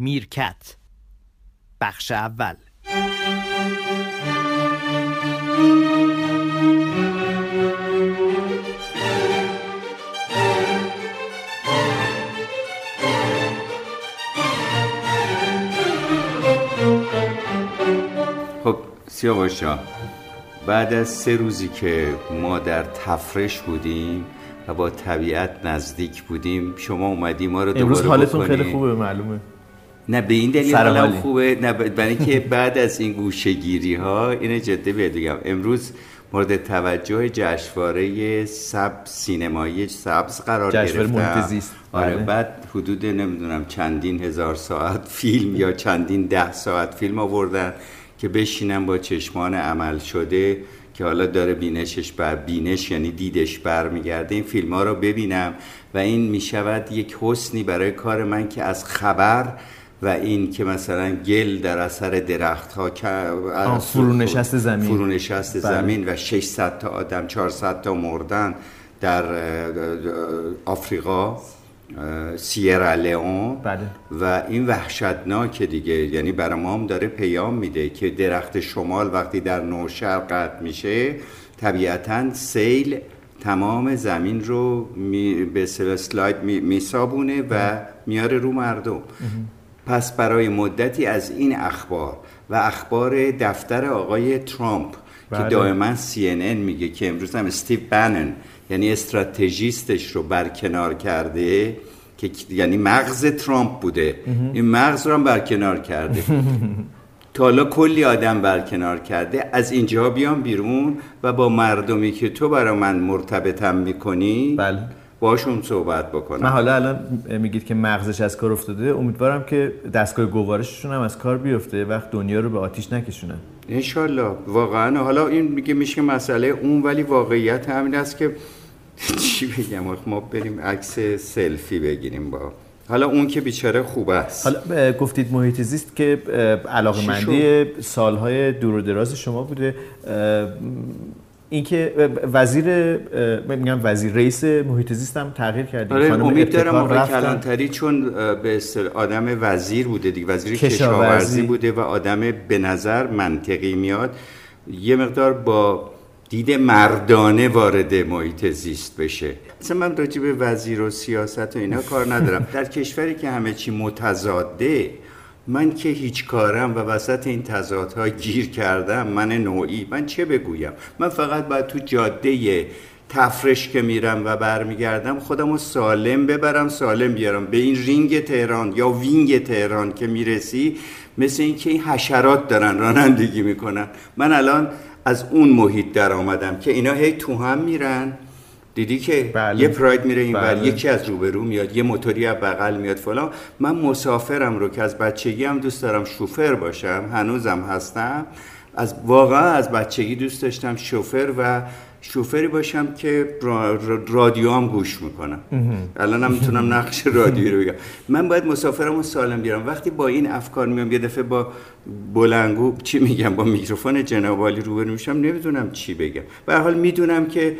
میرکت. بخش اول. خب سیاواشا بعد از سه روزی که ما در تفرش بودیم و با طبیعت نزدیک بودیم شما اومدی ما رو امروز دوباره حالتون بکنی. خیلی خوبه معلومه. نه به این دلیل. حالم خوبه نه برای اینکه بعد از این گوشهگیری ها اینو جدی بگم امروز مورد توجه جشنواره سب سینمایی سبز قرار جشنواره. آره بله. بعد حدود نمی‌دونم چندین هزار ساعت فیلم یا چندین ده ساعت فیلم آوردن که بشینم با چشمان عمل شده که حالا داره بینشش بر بینش یعنی دیدش برمیگرده این فیلم ها رو ببینم و این می‌شود یک حسنی برای کار من که از خبر و این که مثلا گل در اثر درخت ها فرونشست زمین. فرونشست بله. زمین و 600 تا آدم 400 تا مردن در آفریقا سیرا لئون بله. و این وحشتناک دیگه یعنی برای ما هم داره پیام میده که درخت شمال وقتی در نوشرق قطع میشه طبیعتا سیل تمام زمین رو می به می میسابونه و میاره رو مردم پس برای مدتی از این اخبار و اخبار دفتر آقای ترامپ که بله. دائما CNN میگه که امروز هم استیو بنن یعنی استراتژیستش رو برکنار کرده که یعنی مغز ترامپ بوده این مغز رو هم برکنار کرده تا حالا کلی آدم برکنار کرده از اینجا بیام بیرون و با مردمی که تو برا من مرتبطم می‌کنی بله. باشون صحبت بکنم. من حالا الان میگید که مغزش از کار افتاده امیدوارم که دستگاه گوارششون هم از کار بیفته وقت دنیا رو به آتیش نکشونن. انشالله. واقعا. حالا این میگه میشه مسئله اون ولی واقعیت همین است که چی بگم؟ ما بریم عکس سلفی بگیریم با. حالا اون که بیچاره خوب است. حالا گفتید محیط زیست که علاقه مندی سالهای دور و دراز شما بوده. اینکه وزیر میگم وزیر رئیس محیط زیست هم تغییر کردید آره امید دارم آقای. کلانتری چون به آدم وزیر بوده دیگه. وزیر کشاورزی. کشاورزی بوده و آدم به نظر منطقی میاد. یه مقدار با دید مردانه وارد محیط زیست بشه. مثلا من راجع به وزیر و سیاست و اینا کار ندارم. در کشوری که همه چی متضاده من که هیچ کاره‌م و وسط این تضادها گیر کردم من نوعی من چه بگویم؟ من فقط باید تو جاده تفرش که میرم و برمیگردم خودم رو سالم ببرم سالم بیارم. به این رینگ تهران یا wing تهران که می‌رسی مثل اینکه این حشرات دارن رانندگی می‌کنن. من الان از اون محیط در آمدم که اینا هی تو هم میرن. دیدی که بله. یه پراید میره این بله. یکی از روبرو میاد یه موتوری از بغل میاد فلان. من مسافرم رو که از بچگی هم دوست دارم شوفر باشم هنوزم هستم. از واقعا از بچگی دوست داشتم شوفر و شوفری باشم که را- را- رادیو هم گوش می‌کنم. الان هم می‌تونم نقش رادیو رو بگم. من باید مسافرم رو سالم بیارم. وقتی با این افکار میام یه دفعه با بلنگو چی میگم با میکروفون جنابالی روبرو میشم نمی‌دونم چی بگم. به حال می‌دونم که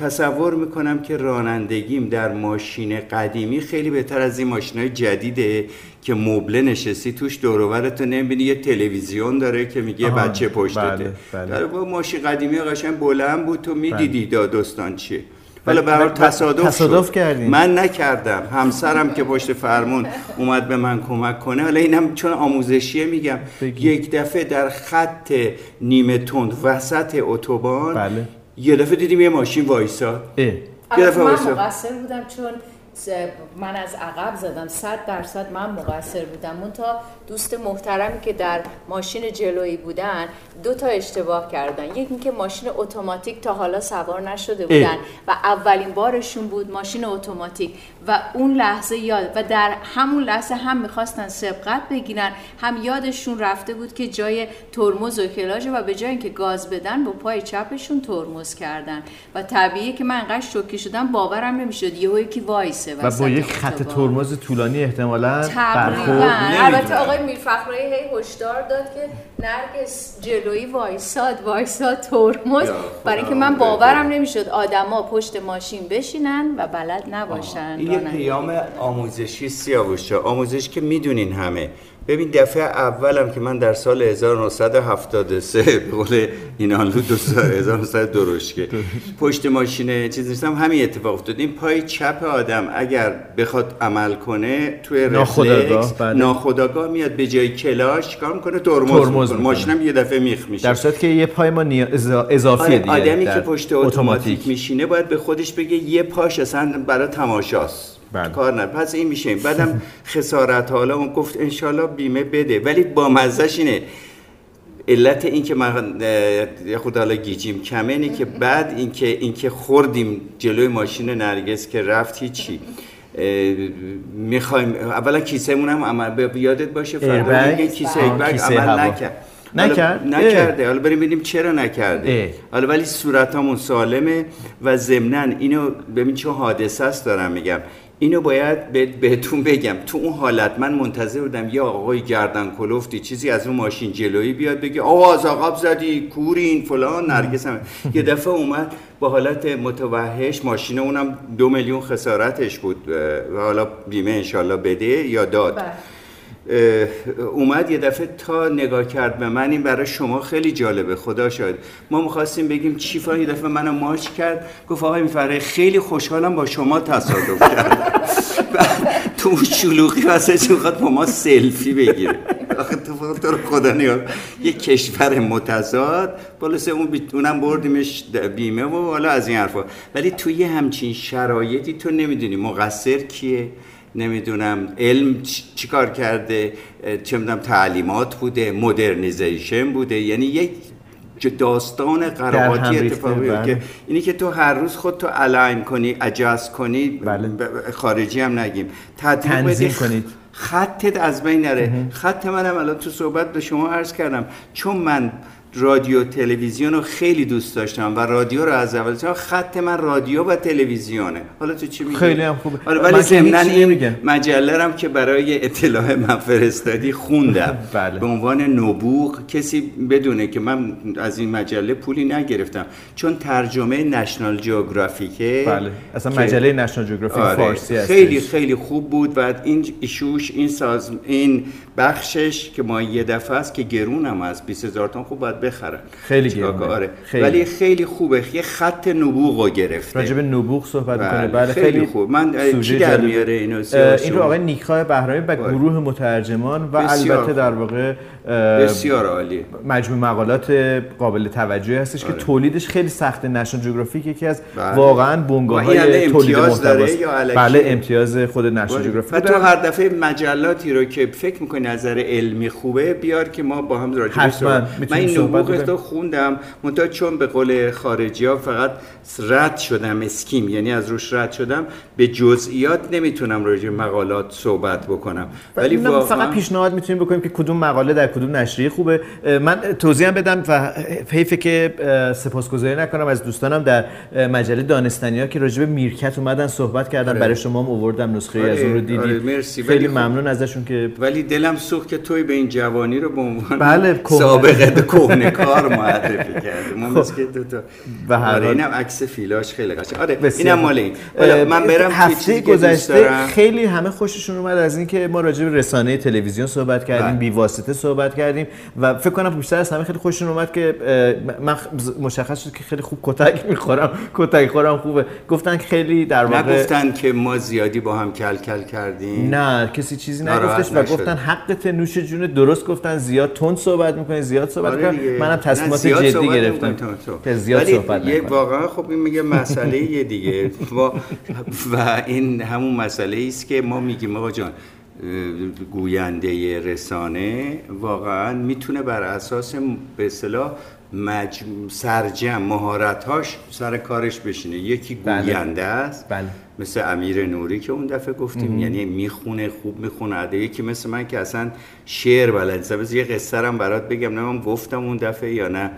تصور می‌کنم که رانندگیم در ماشین قدیمی خیلی بهتر از این ماشین های جدیده که مبله نشستی توش دوروبرتو نمی‌بینی یه تلویزیون داره که میگه آها، بچه پشتته بله، بله. در با ماشین قدیمی قشنگ بلند بود تو می‌دیدی داستان چیه حالا ولی- به حال ولی- تصادف تصادف شد. کردین. من نکردم همسرم که پشت فرمون اومد به من کمک کنه حالا اینم چون آموزشیه میگم بگی. یک دفعه در خط نیمه تند وسط اتوبان بله. یه دفعه دیدیم یه ماشین وایساد اه. یه دفعه من وایساد. مقصر بودم چون من از عقب زدم. صد درصد من مقصر بودم. اون تا دوست محترمی که در ماشین جلویی بودن دو تا اشتباه کردن. یکی اینکه ماشین اتوماتیک تا حالا سوار نشده بودن و اولین بارشون بود ماشین اتوماتیک. و اون لحظه یاد و در همون لحظه هم می‌خواستن سبقت بگیرن. هم یادشون رفته بود که جای ترمز و کلاژه و به جای اینکه گاز بدن با پای چپشون ترمز کردن. و طبیعیه که من انقدر شوکه شدم باورم نمی‌شد. یهو یکی وایسه. وایسه و با یک خط ترمز طولانی احتمالاً تقریبا البته آقای میرفخری هی هشدار داد که نرگس جلویی وایساد وایساد ترمز. برای اینکه من باورم نمی‌شد آدما پشت ماشین بشینن و بلد نباشن. این یه پیام آموزشی سیاوشه آموزش که می‌دونین همه. ببین دفعه اولم که من در سال 1973 به قول اینانلو دو سال 1900 درشکه پشت ماشین چیز نیستم همین اتفاق افتاد. این پای چپ آدم اگر بخواد عمل کنه توی ناخداگاه بله. ناخداگاه میاد به جای کلاش کار می‌کنه ترمز ماشینم یه دفعه میخ میشه. در صورت که یه پای ما اضافی آره دیگه آدمی که پشت اتوماتیک میشینه باید به خودش بگه یه پاش اصلا برای تماشاست. بله. کار نه پس این میشه. بعدم خسارت حالا اون گفت انشالله بیمه بده. ولی با مزش اینه. علت این که من خود حالا گیجیم کمه اینه که بعد اینکه اینکه خوردیم جلوی ماشین نرگس که رفت هیچی. می‌خوایم اولا کیسه هم یادت باشه فردا کیسه ایربگ عمل نکرد. نکرد؟ نکرده. حالا بریم ببینیم چرا نکرده. حالا ولی صورتامون سالمه و ضمنا اینو ببین چه حادثه است دارم میگم. اینو باید بهتون بگم. تو اون حالت من منتظر بودم یا آقای گردن کلفتی چیزی از اون ماشین جلویی بیاد بگه آواز عقب زدی کورین فلان نرگس هم. یه دفعه اومد با حالت متوحش ماشین اونم دو میلیون خسارتش بود و حالا بیمه انشالله بده یا داد. بله. اومد یه دفعه تا نگاه کرد به من این برای شما خیلی جالبه خدا شاید ما می‌خواستیم بگیم چیفا یه دفعه منو ماچ کرد گفت آقای میفره خیلی خوشحالم با شما تصادف کرد تو شلوغی واسه می‌خواد با ما سلفی بگیره؟ آخه تو تو خدا نیار یه کشور متضاد. بالا سه اون اونم بردیمش بیمه و حالا از این حرفا. ولی توی همچین شرایطی تو نمی‌دونی. مقصر کیه؟ نمی‌دونم. علم چیکار کرده؟ چه می‌دونم تعلیمات بوده؟ مدرنیزیشن بوده؟ یعنی یک داستان قراباتی اتفاقی که بله. اینی که تو هر روز خود تو الاین کنی اجاز کنی بله. خارجی هم نگیم. تنظیم کنید. خطت از بین نره. خط منم الان تو صحبت به شما عرض کردم. چون من رادیو تلویزیون رو خیلی دوست داشتم و رادیو رو از اول خط من رادیو و تلویزیونه. حالا تو چی میگی؟ خیلی هم خوبه. آره ولی ضمن این مجله هم که برای اطلاع من فرستادی خوندم. بله. به عنوان نبوغ کسی بدونه که من از این مجله پولی نگرفتم. چون ترجمه نشنال جیوگرافیکه بله. اصلا مجله نشنال جیوگرافیک آره. فارسی هست خیلی خیلی خوب بود و این ایشوش این ساز این بخشش که ما یه دفعه است که گرونم از 20000 تومان خوب باید بخرن. خیلی گرونه. آره. خیلی. ولی خیلی خوبه. یه خط نبوغ رو گرفته. راجب نبوغ صحبت بله. کنه بله خیلی, خیلی خوب. من کی در میاره اینو؟ این رو آقای نیکای بهرامی و بله. گروه مترجمان و البته در واقع بسیار عالی. مجموع مقالات قابل توجهی هستش آره. که تولیدش خیلی سخته. نشنال جغرافیک یکی از بله. واقعا بنگاه های تولید محتواست بله امتیاز خود نشنال جغرافیک تو هر دفعه مجلاتی رو که فکر می‌کنی نظر علمی خوبه بیار که ما با هم راجع من این نبوغ تو خوندم منتها چون به قول خارجی ها فقط رد شدم اسکیم یعنی از روش رد شدم به جزئیات نمی‌تونم راجع مقالات صحبت بکنم ولی واقعا فقط پیشنهاد می‌تونیم بکنیم که کدوم مقاله در کدوم نشریه خوبه من توضیح بدم و حیفه که سپاسگزاری نکنم از دوستانم در مجله دانستنی ها که راجع به میرکت اومدن صحبت کردن آره. برای شما هم آوردم نسخه آره. از اون رو دیدید آره. خیلی خب ممنون ازشون که ولی دلم سوخت که توی به این جوانی رو به عنوان بله سابقه کهنه کار معرفی کرد. ما خب. که دو تا. به هر آره اینم عکس فیلاش خیلی قشنگ. آره اینم مال این من برم هفته گذشته خیلی همه خوششون اومد از اینکه ما راجع به رسانه تلویزیون صحبت کردیم بله. بی واسطه صحبت کردیم و فکر کنم بیشتر از همه خیلی خوششون اومد که من مشخص شد که خیلی خوب کتک می‌خورم. کتک خورم خوبه. گفتن که خیلی در واقع نگفتن که ما زیادی با هم کل کل کردیم. نه کسی چیزی نگفتش و گفتن حقت نوش جون درست گفتن زیاد تند صحبت می‌کنی زیاد صحبت آره منم تصمیمات جدی گرفتم. که زیاد صحبت یه واقعا خب این میگه مسئله یه دیگه. و, و این همون مسئله است که ما میگیم آقا جان گوینده رسانه واقعا می‌تونه بر اساس به اصطلاح مجم... سرجم مهارتهاش سر کارش بشینه. یکی بله. گوینده است. بله. مثل امیر نوری که اون دفعه گفتیم. یعنی می‌خونه خوب می‌خونه. یکی مثل من که اصلا شعر بلد یه قصه هم برات بگم. نه من گفتم اون دفعه یا نه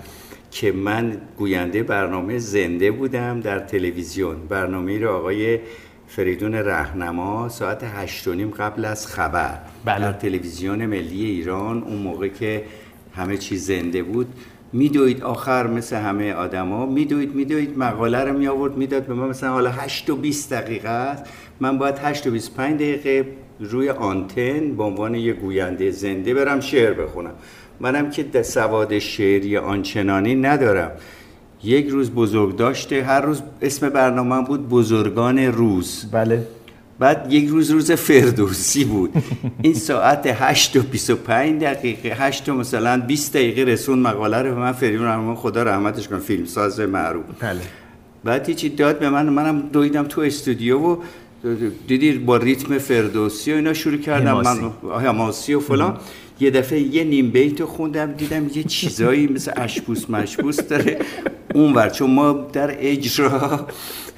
که من گوینده برنامه زنده بودم در تلویزیون. برنامه رو آقای فریدون رهنما ساعت هشت و نیم قبل از خبر. بله. در تلویزیون ملی ایران اون موقع که همه چیز زنده بود. میدوید آخر مثل همه آدما میدوید میدوید مقاله رو می آورد می‌داد به ما مثلا حالا 8 و 20 دقیقه است. من باید 8 و 25 دقیقه روی آنتن به عنوان یه گوینده زنده برم شعر بخونم. منم که سواد شعری آنچنانی ندارم. یک روز بزرگ داشته هر روز اسم برنامه بود بزرگان روز. بله. بعد یک روز روز فردوسی بود. این ساعت 8 و 25 دقیقه 8 و مثلا 20 دقیقه رسون مقاله رو به من فریدون رحمان خدا رحمتش کنه فیلمساز معروف. بله. بعد هیچی داد به من منم دویدم تو استودیو و دیدی با ریتم فردوسی و اینا شروع کردم. من حماسی. و فلان. یه دفعه یه نیم بیت خوندم دیدم یه چیزایی مثل اشپوس مشپوس داره. اونور چون ما در اجرا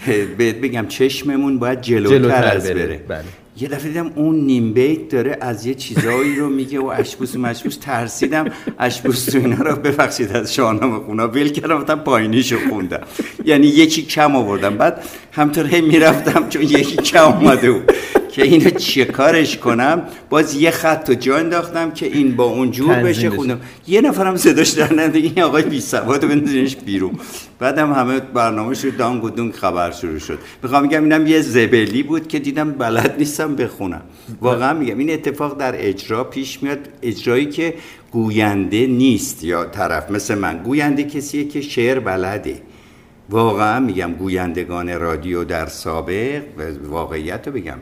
بهت بگم چشممون باید جلوتر, جلوتر از بره. بره. بله. یه دفعه دیدم اون نیم بیت داره از یه چیزایی رو میگه و اشپوس و مشپوس ترسیدم. اشپوس تو اینا رو ببخشید از شاهنامه خونا. ول کردم رفتم پایینیشو خوندم. یعنی یکی کم آوردم. بعد همطور هی می‌رفتم چون یکی کم اومده بود. که اینو چیه کارش کنم؟ باز یه خط رو جا انداختم که این با اون جور بشه. خوندم یه نفرم صداش در نده این آقای بی سواد بندازینش بیرون. بعدم همه برنامه شد و دونگ خبر شروع شد. می‌خوام میگم اینم یه زبلی بود که دیدم بلد نیستم بخونم. واقعا میگم این اتفاق در اجرا پیش میاد اجرایی که گوینده نیست یا طرف مثل من. گوینده کسیه که شعر بلده. واقعا میگم گویندگان رادیو در سابق و واقعیت رو بگم.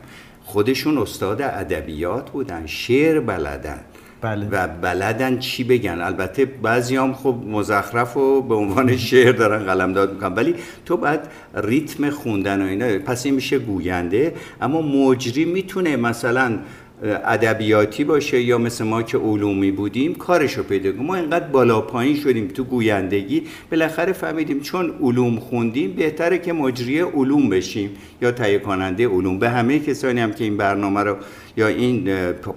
خودشون استاد ادبیات بودن. شعر بلدن. بله. و بلدن چی بگن؟ البته بعضی هم خب مزخرف و به عنوان شعر دارن قلمداد می‌کنن. ولی تو باید ریتم خوندن و اینا. پس این میشه گوینده. اما مجری می‌تونه مثلا ادبیاتی باشه یا مثل ما که علومی بودیم کارشو پیدا کنیم. ما اینقدر بالا پایین شدیم تو گویندگی بالاخره فهمیدیم چون علوم خوندیم بهتره که مجری علوم بشیم یا تهیه کننده علوم. به همه کسانی هم که این برنامه رو یا این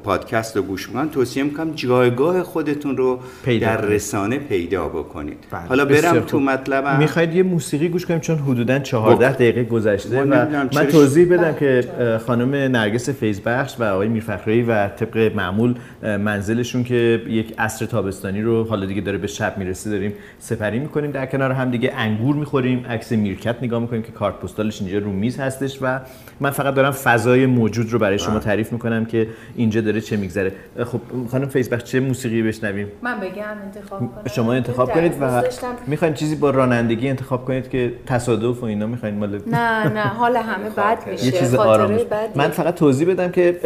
پادکست رو گوش می‌کنن توصیه می‌کنم جایگاه خودتون رو پیدا در. رسانه پیدا بکنید. بله، حالا برم. تو مطلبم. می‌خواید یه موسیقی گوش کنیم؟ چون حدودا 14 خب. دقیقه گذشته ما و من توضیح بدم که اه، خانم نرگس فیضبخش و آقای میرفخری و طبق معمول منزلشون که یک عصر تابستانی رو حالا دیگه داره به شب می‌رسه داریم سپری می‌کنیم. در کنار هم دیگه انگور می‌خوریم عکس میرکت نگاه می‌کنیم که کارت پستالش اینجا رو میز هستش و من فقط دارم فضای موجود رو برای شما تعریف می‌کنم. که اینجا داره چه میگذره. خب خانم فیضبخش چه موسیقی بشنویم؟ من بگم انتخاب کنم. شما انتخاب کنید و می‌خواین چیزی با رانندگی انتخاب کنید که تصادف و اینا می‌خواین مال نه نه حال همه بد میشه یه چیز بدی. من فقط توضیح بدم که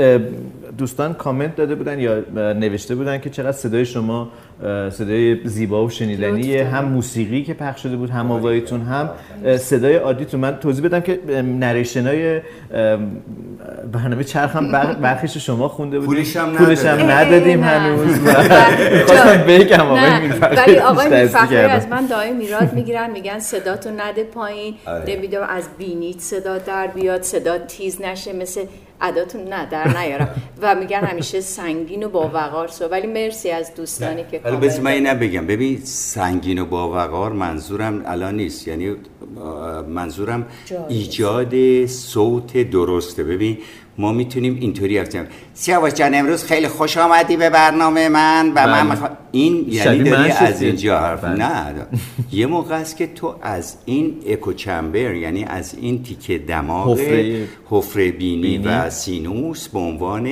دوستان کامنت داده بودن یا نوشته بودن که چقدر صدای شما صدای زیبا و شنیدنیه لطف هم موسیقی که پخش شده بود هم آواییتون هم اه، صدای عادیتون من توضیح بدم که نریشنای برنامه چرخ هم بر- برخیش شما خونده بود پولش هم پولش هم ندادیم. ندادیم. هنوز بله. خواستم بگم آقای ولی آقای میرفخری. از من دائم میراد می‌گیرن میگن صداتو نده پایین آره. نمی‌دونم از بینیت صدا در بیاد صدا تیز نشه مثل اداتون نه در نیارم. و میگن همیشه سنگین و با وقار سو. ولی مرسی از دوستانی که حالا بذار من اینم بگم. ببین سنگین و باوقار منظورم الان نیست. یعنی منظورم ایجاد صوت درسته. ببین ما می‌تونیم اینطوری بزنیم سیاوش جان امروز خیلی خوش آمدی به برنامه من و من بله. می‌خوا- این یعنی داری از. اینجا حرف بله. نه یه موقع است که تو از این اکو چمبر یعنی از این تیکه دماغ حفره- حفره بینی, بینی. و سینوس به عنوان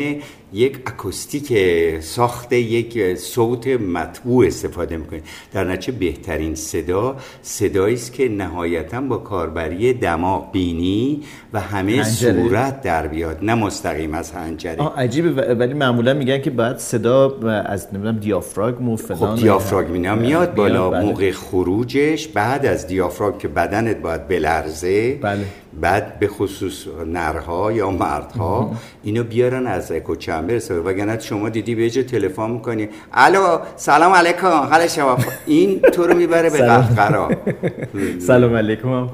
یک اکوستیک ساخت یک صوت مطبوع استفاده می‌کنید در نتیجه بهترین صدا صدایی است که نهایتا با کاربری دماغ بینی و همه حنجره. صورت در بیاد نه مستقیم از حنجره آه عجیبه ولی معمولا میگن که باید صدا از نمی‌دونم دیافراگم و فلان خب دیافراگم اینا میاد بالا بله. موقع خروجش بعد از دیافراگم که بدنت باید بلرزه بله. بعد به خصوص نرها یا مردها اینو بیارن از اکو چمبر استفاده وگرنه شما دیدی به تلفن می‌کنی. الو سلام علیکم. حال شما؟ این تو رو می‌بره به. قهقرا سلام علیکم. اه،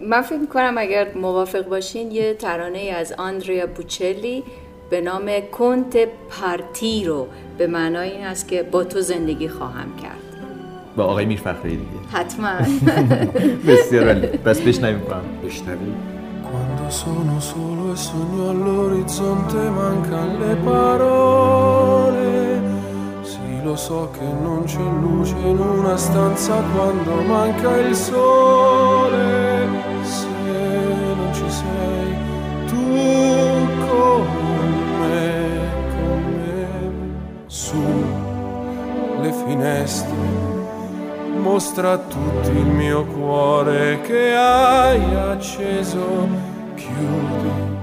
من فکر می‌کنم اگر موافق باشین یه ترانه از آندریا بوچلی به نام کنت پارتیرو به معنای این است که با تو زندگی خواهم کرد. با آقای میرفخری دیگه حتما بسیار عالی بس بشنویم با هم بشنویم Quando sono solo e sogno all'orizzonte, mancano le parole. Sì, lo so che non c'è luce in una stanza quando manca il sole. mostra a tutti il mio cuore che hai acceso, chiudi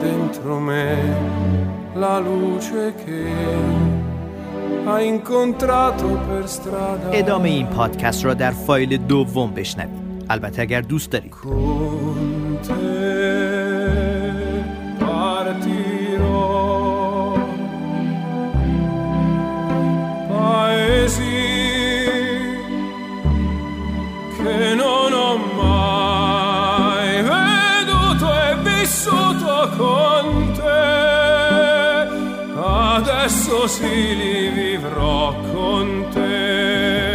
dentro me la luce che hai incontrato per strada ادامه این پادکست را در فایل دوم بشنوید البته اگر دوست دارید mai veduto e vissuto con te. Adesso sì li vivrò con te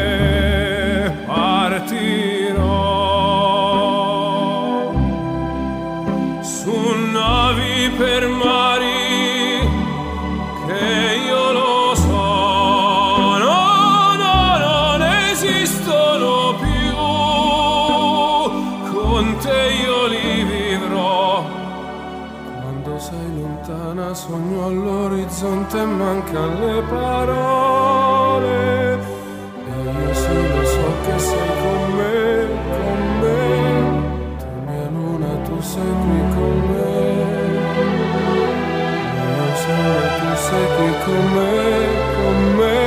con te io li vivrò. Quando sei lontana sogno all'orizzonte e mancano le parole. E io solo so che sei con me, con me. Tu mia luna, tu sei qui con me. Mia sole, tu sei qui con me, con me.